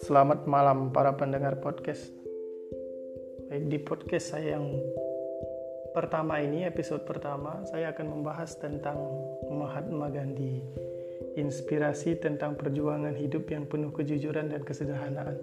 Selamat malam para pendengar podcast. Baik di podcast saya yang pertama ini, episode pertama, saya akan membahas tentang Mahatma Gandhi. Inspirasi tentang perjuangan hidup yang penuh kejujuran dan kesederhanaan.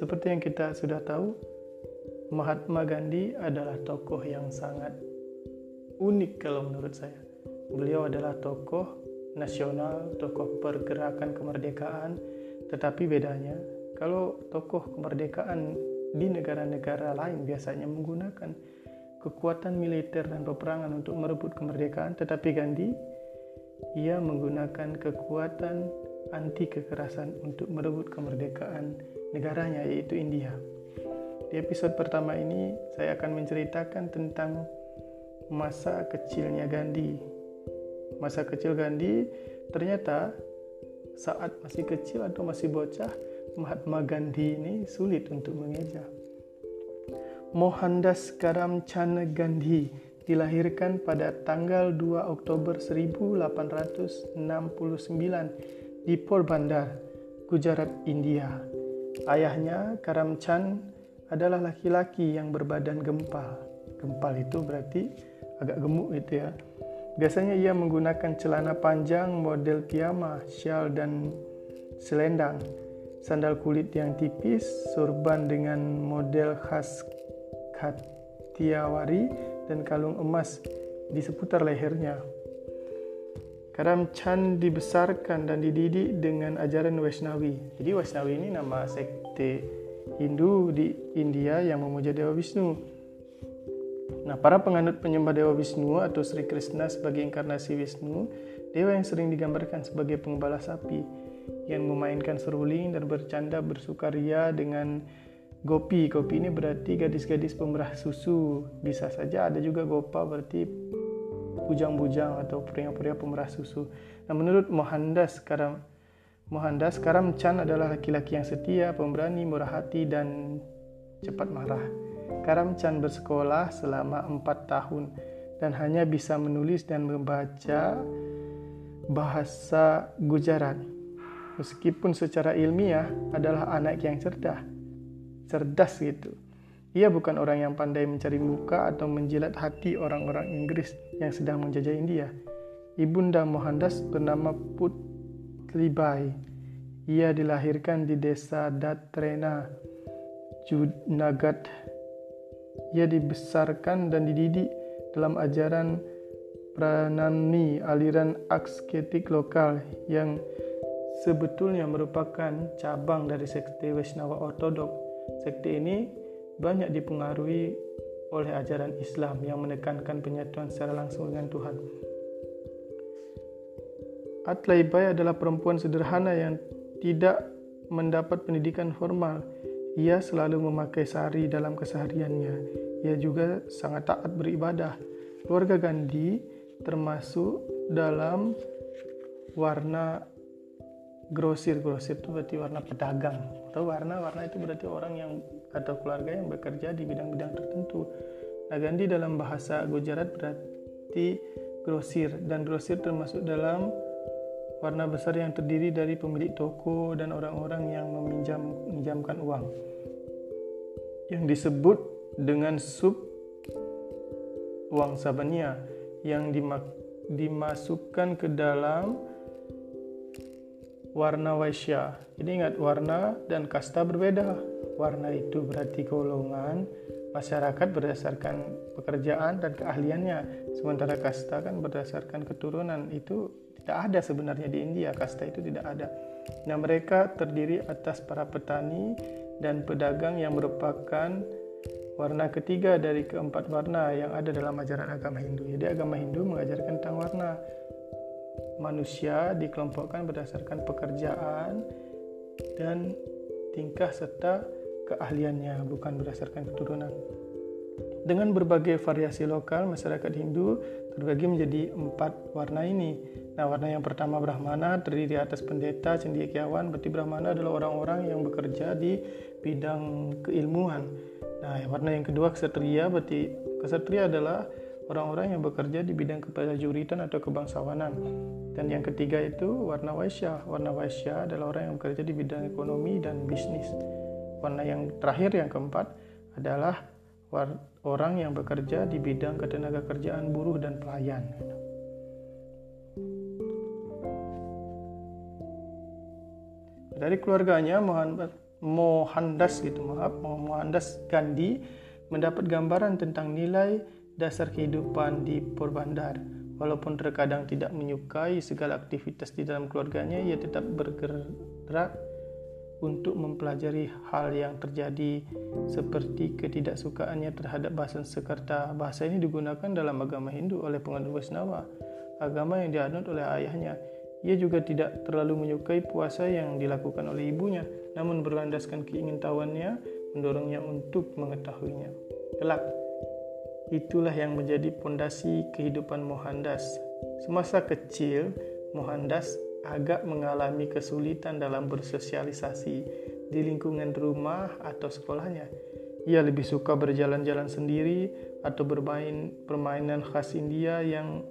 Seperti yang kita sudah tahu, Mahatma Gandhi adalah tokoh yang sangat unik kalau menurut saya. Beliau adalah tokoh nasional, tokoh pergerakan kemerdekaan, tetapi bedanya kalau tokoh kemerdekaan di negara-negara lain biasanya menggunakan kekuatan militer dan peperangan untuk merebut kemerdekaan, tetapi Gandhi ia menggunakan kekuatan anti kekerasan untuk merebut kemerdekaan negaranya yaitu India. Di episode pertama ini saya akan menceritakan tentang masa kecilnya Gandhi. Masa kecil Gandhi ternyata saat masih kecil atau masih bocah Mahatma Gandhi ini sulit untuk mengeja. Mohandas Karamchand Gandhi dilahirkan pada tanggal 2 Oktober 1869 di Porbandar, Gujarat, India. Ayahnya Karamchand adalah laki-laki yang berbadan gempal. Gempal itu berarti agak gemuk gitu ya. Biasanya ia menggunakan celana panjang model piyama, syal dan selendang sandal kulit yang tipis, sorban dengan model khas Katiawari, dan kalung emas di seputar lehernya. Karam Chan dibesarkan dan dididik dengan ajaran Waisnawi. Jadi Waisnawi ini nama sekte Hindu di India yang memuja Dewa Wisnu. Nah, para penganut penyembah Dewa Wisnu atau Sri Krishna sebagai inkarnasi Wisnu, dewa yang sering digambarkan sebagai pengembala sapi yang memainkan seruling dan bercanda bersukaria dengan gopi. Gopi ini berarti gadis-gadis pemerah susu. Bisa saja ada juga gopa berarti bujang-bujang atau pria-pria pemerah susu. Nah, menurut Mohandas Karam Mohandas Karam Chan adalah laki-laki yang setia, pemberani, murah hati dan cepat marah. Karam Chan bersekolah selama empat tahun dan hanya bisa menulis dan membaca bahasa Gujarat meskipun secara ilmiah adalah anak yang cerdas. Cerdas gitu. Ia bukan orang yang pandai mencari muka atau menjilat hati orang-orang Inggris yang sedang menjajah India. Ibunda Mohandas bernama Putlibai. Ia dilahirkan di desa Datrena, Junagadh. Ia dibesarkan dan dididik dalam ajaran Pranani, aliran asketik lokal yang sebetulnya merupakan cabang dari sekte Waisnawa Ortodok. Sekte ini banyak dipengaruhi oleh ajaran Islam yang menekankan penyatuan secara langsung dengan Tuhan. Atlaibai adalah perempuan sederhana yang tidak mendapat pendidikan formal. Ia selalu memakai sari dalam kesehariannya. Ia juga sangat taat beribadah. Keluarga Gandhi termasuk dalam warna grosir grosir itu berarti warna pedagang atau warna warna itu berarti orang yang atau keluarga yang bekerja di bidang-bidang tertentu nah Gandhi dalam bahasa Gujarat berarti grosir dan grosir termasuk dalam warna besar yang terdiri dari pemilik toko dan orang-orang yang meminjam meminjamkan uang yang disebut dengan sub uang sabania yang dimasukkan ke dalam warna Waisya. Jadi ingat warna dan kasta berbeda. Warna itu berarti golongan masyarakat berdasarkan pekerjaan dan keahliannya. Sementara kasta kan berdasarkan keturunan. Itu tidak ada sebenarnya di India. Kasta itu tidak ada. Nah mereka terdiri atas para petani dan pedagang yang merupakan warna ketiga dari keempat warna yang ada dalam ajaran agama Hindu. Jadi agama Hindu mengajarkan tentang warna manusia dikelompokkan berdasarkan pekerjaan dan tingkah serta keahliannya, bukan berdasarkan keturunan. Dengan berbagai variasi lokal, masyarakat Hindu terbagi menjadi empat warna ini. Nah, warna yang pertama Brahmana terdiri atas pendeta, cendekiawan. Berarti Brahmana adalah orang-orang yang bekerja di bidang keilmuan. Nah, warna yang kedua Ksatria, berarti Ksatria adalah orang-orang yang bekerja di bidang keprajuritan atau kebangsawanan. Dan yang ketiga itu warna waisya. Warna waisya adalah orang yang bekerja di bidang ekonomi dan bisnis. Warna yang terakhir yang keempat adalah orang yang bekerja di bidang ketenaga kerjaan buruh dan pelayan. Dari keluarganya Mohandas gitu maaf Mohandas Gandhi mendapat gambaran tentang nilai dasar kehidupan di Porbandar. Walaupun terkadang tidak menyukai segala aktivitas di dalam keluarganya, ia tetap bergerak untuk mempelajari hal yang terjadi seperti ketidaksukaannya terhadap bahasa Sekerta. Bahasa ini digunakan dalam agama Hindu oleh penganut Wisnawa, agama yang dianut oleh ayahnya. Ia juga tidak terlalu menyukai puasa yang dilakukan oleh ibunya, namun berlandaskan keingintahuannya mendorongnya untuk mengetahuinya. Kelak, itulah yang menjadi pondasi kehidupan Mohandas. Semasa kecil, Mohandas agak mengalami kesulitan dalam bersosialisasi di lingkungan rumah atau sekolahnya. Ia lebih suka berjalan-jalan sendiri atau bermain permainan khas India yang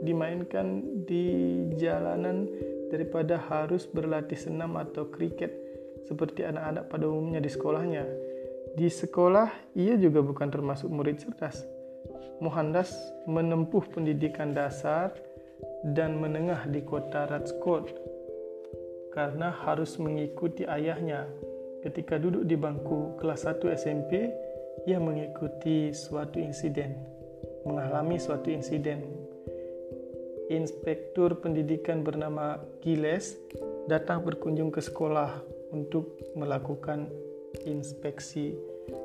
dimainkan di jalanan daripada harus berlatih senam atau kriket seperti anak-anak pada umumnya di sekolahnya. Di sekolah, ia juga bukan termasuk murid cerdas. Mohandas menempuh pendidikan dasar dan menengah di kota Rajkot karena harus mengikuti ayahnya. Ketika duduk di bangku kelas 1 SMP, ia mengikuti suatu insiden, mengalami suatu insiden. Inspektur pendidikan bernama Giles datang berkunjung ke sekolah untuk melakukan inspeksi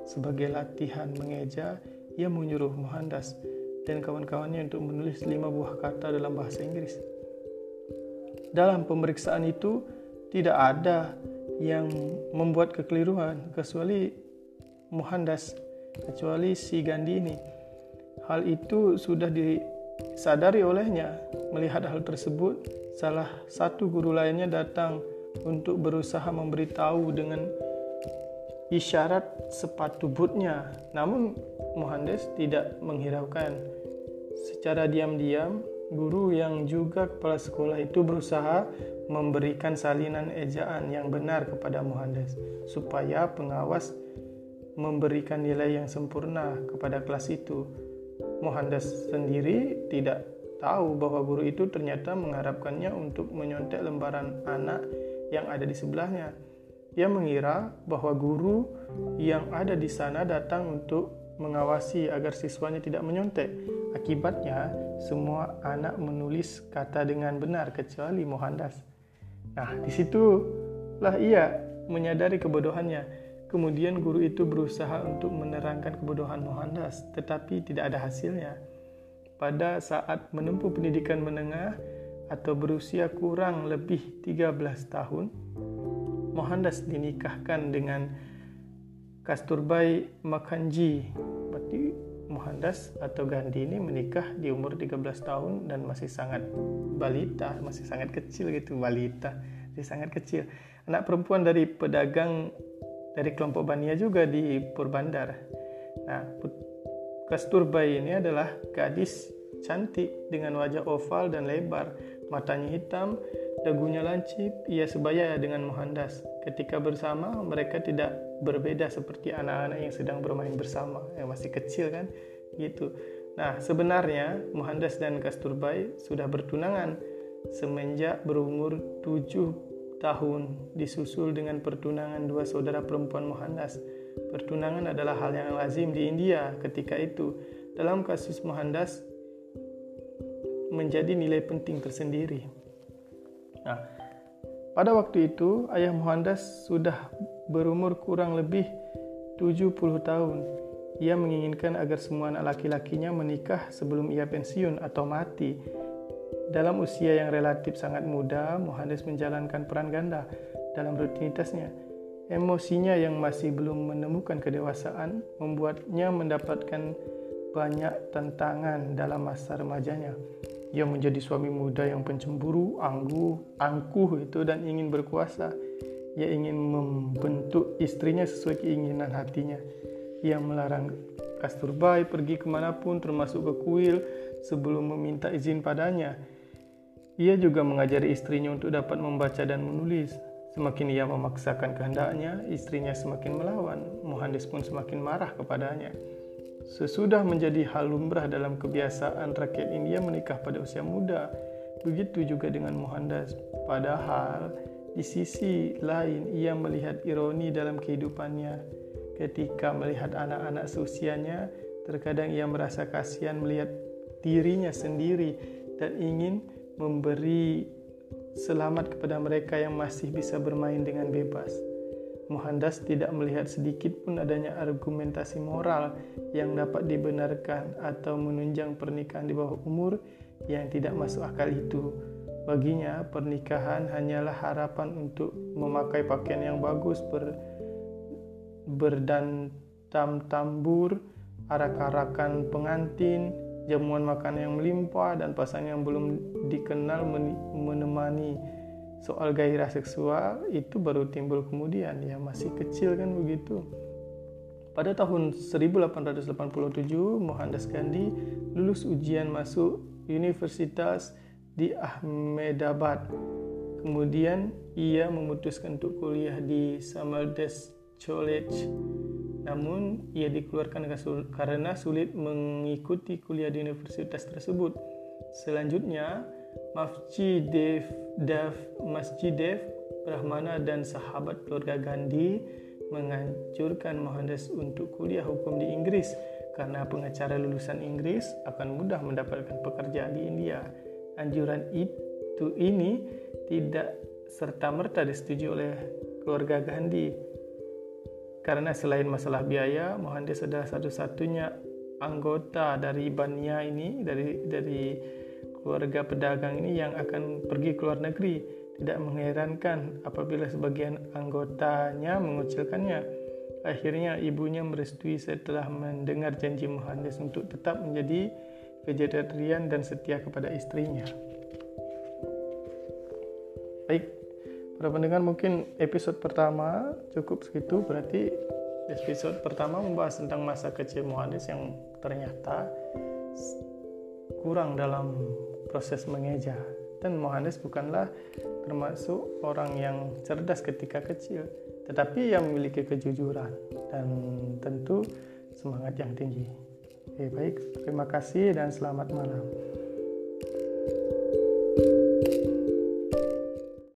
sebagai latihan mengeja, ia menyuruh Mohandas dan kawan-kawannya untuk menulis lima buah kata dalam bahasa Inggris. Dalam pemeriksaan itu tidak ada yang membuat kekeliruan kecuali Mohandas, kecuali si Gandhi ini. Hal itu sudah disadari olehnya. Melihat hal tersebut, salah satu guru lainnya datang untuk berusaha memberitahu dengan isyarat sepatu bootnya. Namun Mohandes tidak menghiraukan. Secara diam-diam, guru yang juga kepala sekolah itu berusaha memberikan salinan ejaan yang benar kepada Mohandes supaya pengawas memberikan nilai yang sempurna kepada kelas itu. Mohandes sendiri tidak tahu bahwa guru itu ternyata mengharapkannya untuk menyontek lembaran anak yang ada di sebelahnya. Ia mengira bahwa guru yang ada di sana datang untuk mengawasi agar siswanya tidak menyontek. Akibatnya, semua anak menulis kata dengan benar kecuali Mohandas. Nah, di situlah ia menyadari kebodohannya. Kemudian guru itu berusaha untuk menerangkan kebodohan Mohandas, tetapi tidak ada hasilnya. Pada saat menempuh pendidikan menengah, atau berusia kurang lebih 13 tahun, Mohandas dinikahkan dengan Kasturbai Makhanji. Berarti Mohandas atau Gandhi ini menikah di umur 13 tahun dan masih sangat balita, masih sangat kecil gitu, balita, masih sangat kecil. Anak perempuan dari pedagang dari kelompok Bania juga di Purbandar. Nah, Kasturbai ini adalah gadis cantik dengan wajah oval dan lebar matanya hitam, dagunya lancip, ia sebaya dengan Mohandas. Ketika bersama, mereka tidak berbeda seperti anak-anak yang sedang bermain bersama, yang masih kecil kan, gitu. Nah, sebenarnya Mohandas dan Kasturbai sudah bertunangan semenjak berumur tujuh tahun disusul dengan pertunangan dua saudara perempuan Mohandas. Pertunangan adalah hal yang lazim di India ketika itu. Dalam kasus Mohandas, menjadi nilai penting tersendiri. Nah, pada waktu itu ayah Mohandas sudah berumur kurang lebih 70 tahun. Ia menginginkan agar semua anak laki-lakinya menikah sebelum ia pensiun atau mati. Dalam usia yang relatif sangat muda, Mohandas menjalankan peran ganda dalam rutinitasnya. Emosinya yang masih belum menemukan kedewasaan membuatnya mendapatkan banyak tantangan dalam masa remajanya. Ia menjadi suami muda yang pencemburu, angguh, angkuh itu dan ingin berkuasa. Ia ingin membentuk istrinya sesuai keinginan hatinya. Ia melarang kasturbai pergi ke mana pun termasuk ke kuil sebelum meminta izin padanya. Ia juga mengajari istrinya untuk dapat membaca dan menulis. Semakin ia memaksakan kehendaknya, istrinya semakin melawan. Mohandas pun semakin marah kepadanya. Sesudah menjadi hal lumrah dalam kebiasaan rakyat India menikah pada usia muda, begitu juga dengan Mohandas. Padahal di sisi lain ia melihat ironi dalam kehidupannya. Ketika melihat anak-anak seusianya, terkadang ia merasa kasihan melihat dirinya sendiri dan ingin memberi selamat kepada mereka yang masih bisa bermain dengan bebas. Mohandas tidak melihat sedikit pun adanya argumentasi moral yang dapat dibenarkan atau menunjang pernikahan di bawah umur yang tidak masuk akal itu. Baginya, pernikahan hanyalah harapan untuk memakai pakaian yang bagus, ber, berdantam tambur, arak-arakan pengantin, jamuan makan yang melimpah, dan pasangan yang belum dikenal menemani soal gairah seksual itu baru timbul kemudian ya masih kecil kan begitu. Pada tahun 1887 Mohandas Gandhi lulus ujian masuk universitas di Ahmedabad. Kemudian ia memutuskan untuk kuliah di Samardes College. Namun ia dikeluarkan karena sulit mengikuti kuliah di universitas tersebut. Selanjutnya Mafji Dev, Dev Masjid Dev Brahmana dan sahabat keluarga Gandhi menganjurkan Mohandas untuk kuliah hukum di Inggris karena pengacara lulusan Inggris akan mudah mendapatkan pekerjaan di India. Anjuran itu ini tidak serta-merta disetujui oleh keluarga Gandhi karena selain masalah biaya, Mohandas adalah satu-satunya anggota dari Bania ini dari dari keluarga pedagang ini yang akan pergi ke luar negeri. Tidak mengherankan apabila sebagian anggotanya mengucilkannya. Akhirnya ibunya merestui setelah mendengar janji Mohandas untuk tetap menjadi vegetarian dan setia kepada istrinya. Baik, para pendengar mungkin episode pertama cukup segitu berarti episode pertama membahas tentang masa kecil Mohandas yang ternyata kurang dalam proses mengeja dan Mohandas bukanlah termasuk orang yang cerdas ketika kecil tetapi yang memiliki kejujuran dan tentu semangat yang tinggi. Oke, baik, terima kasih dan selamat malam.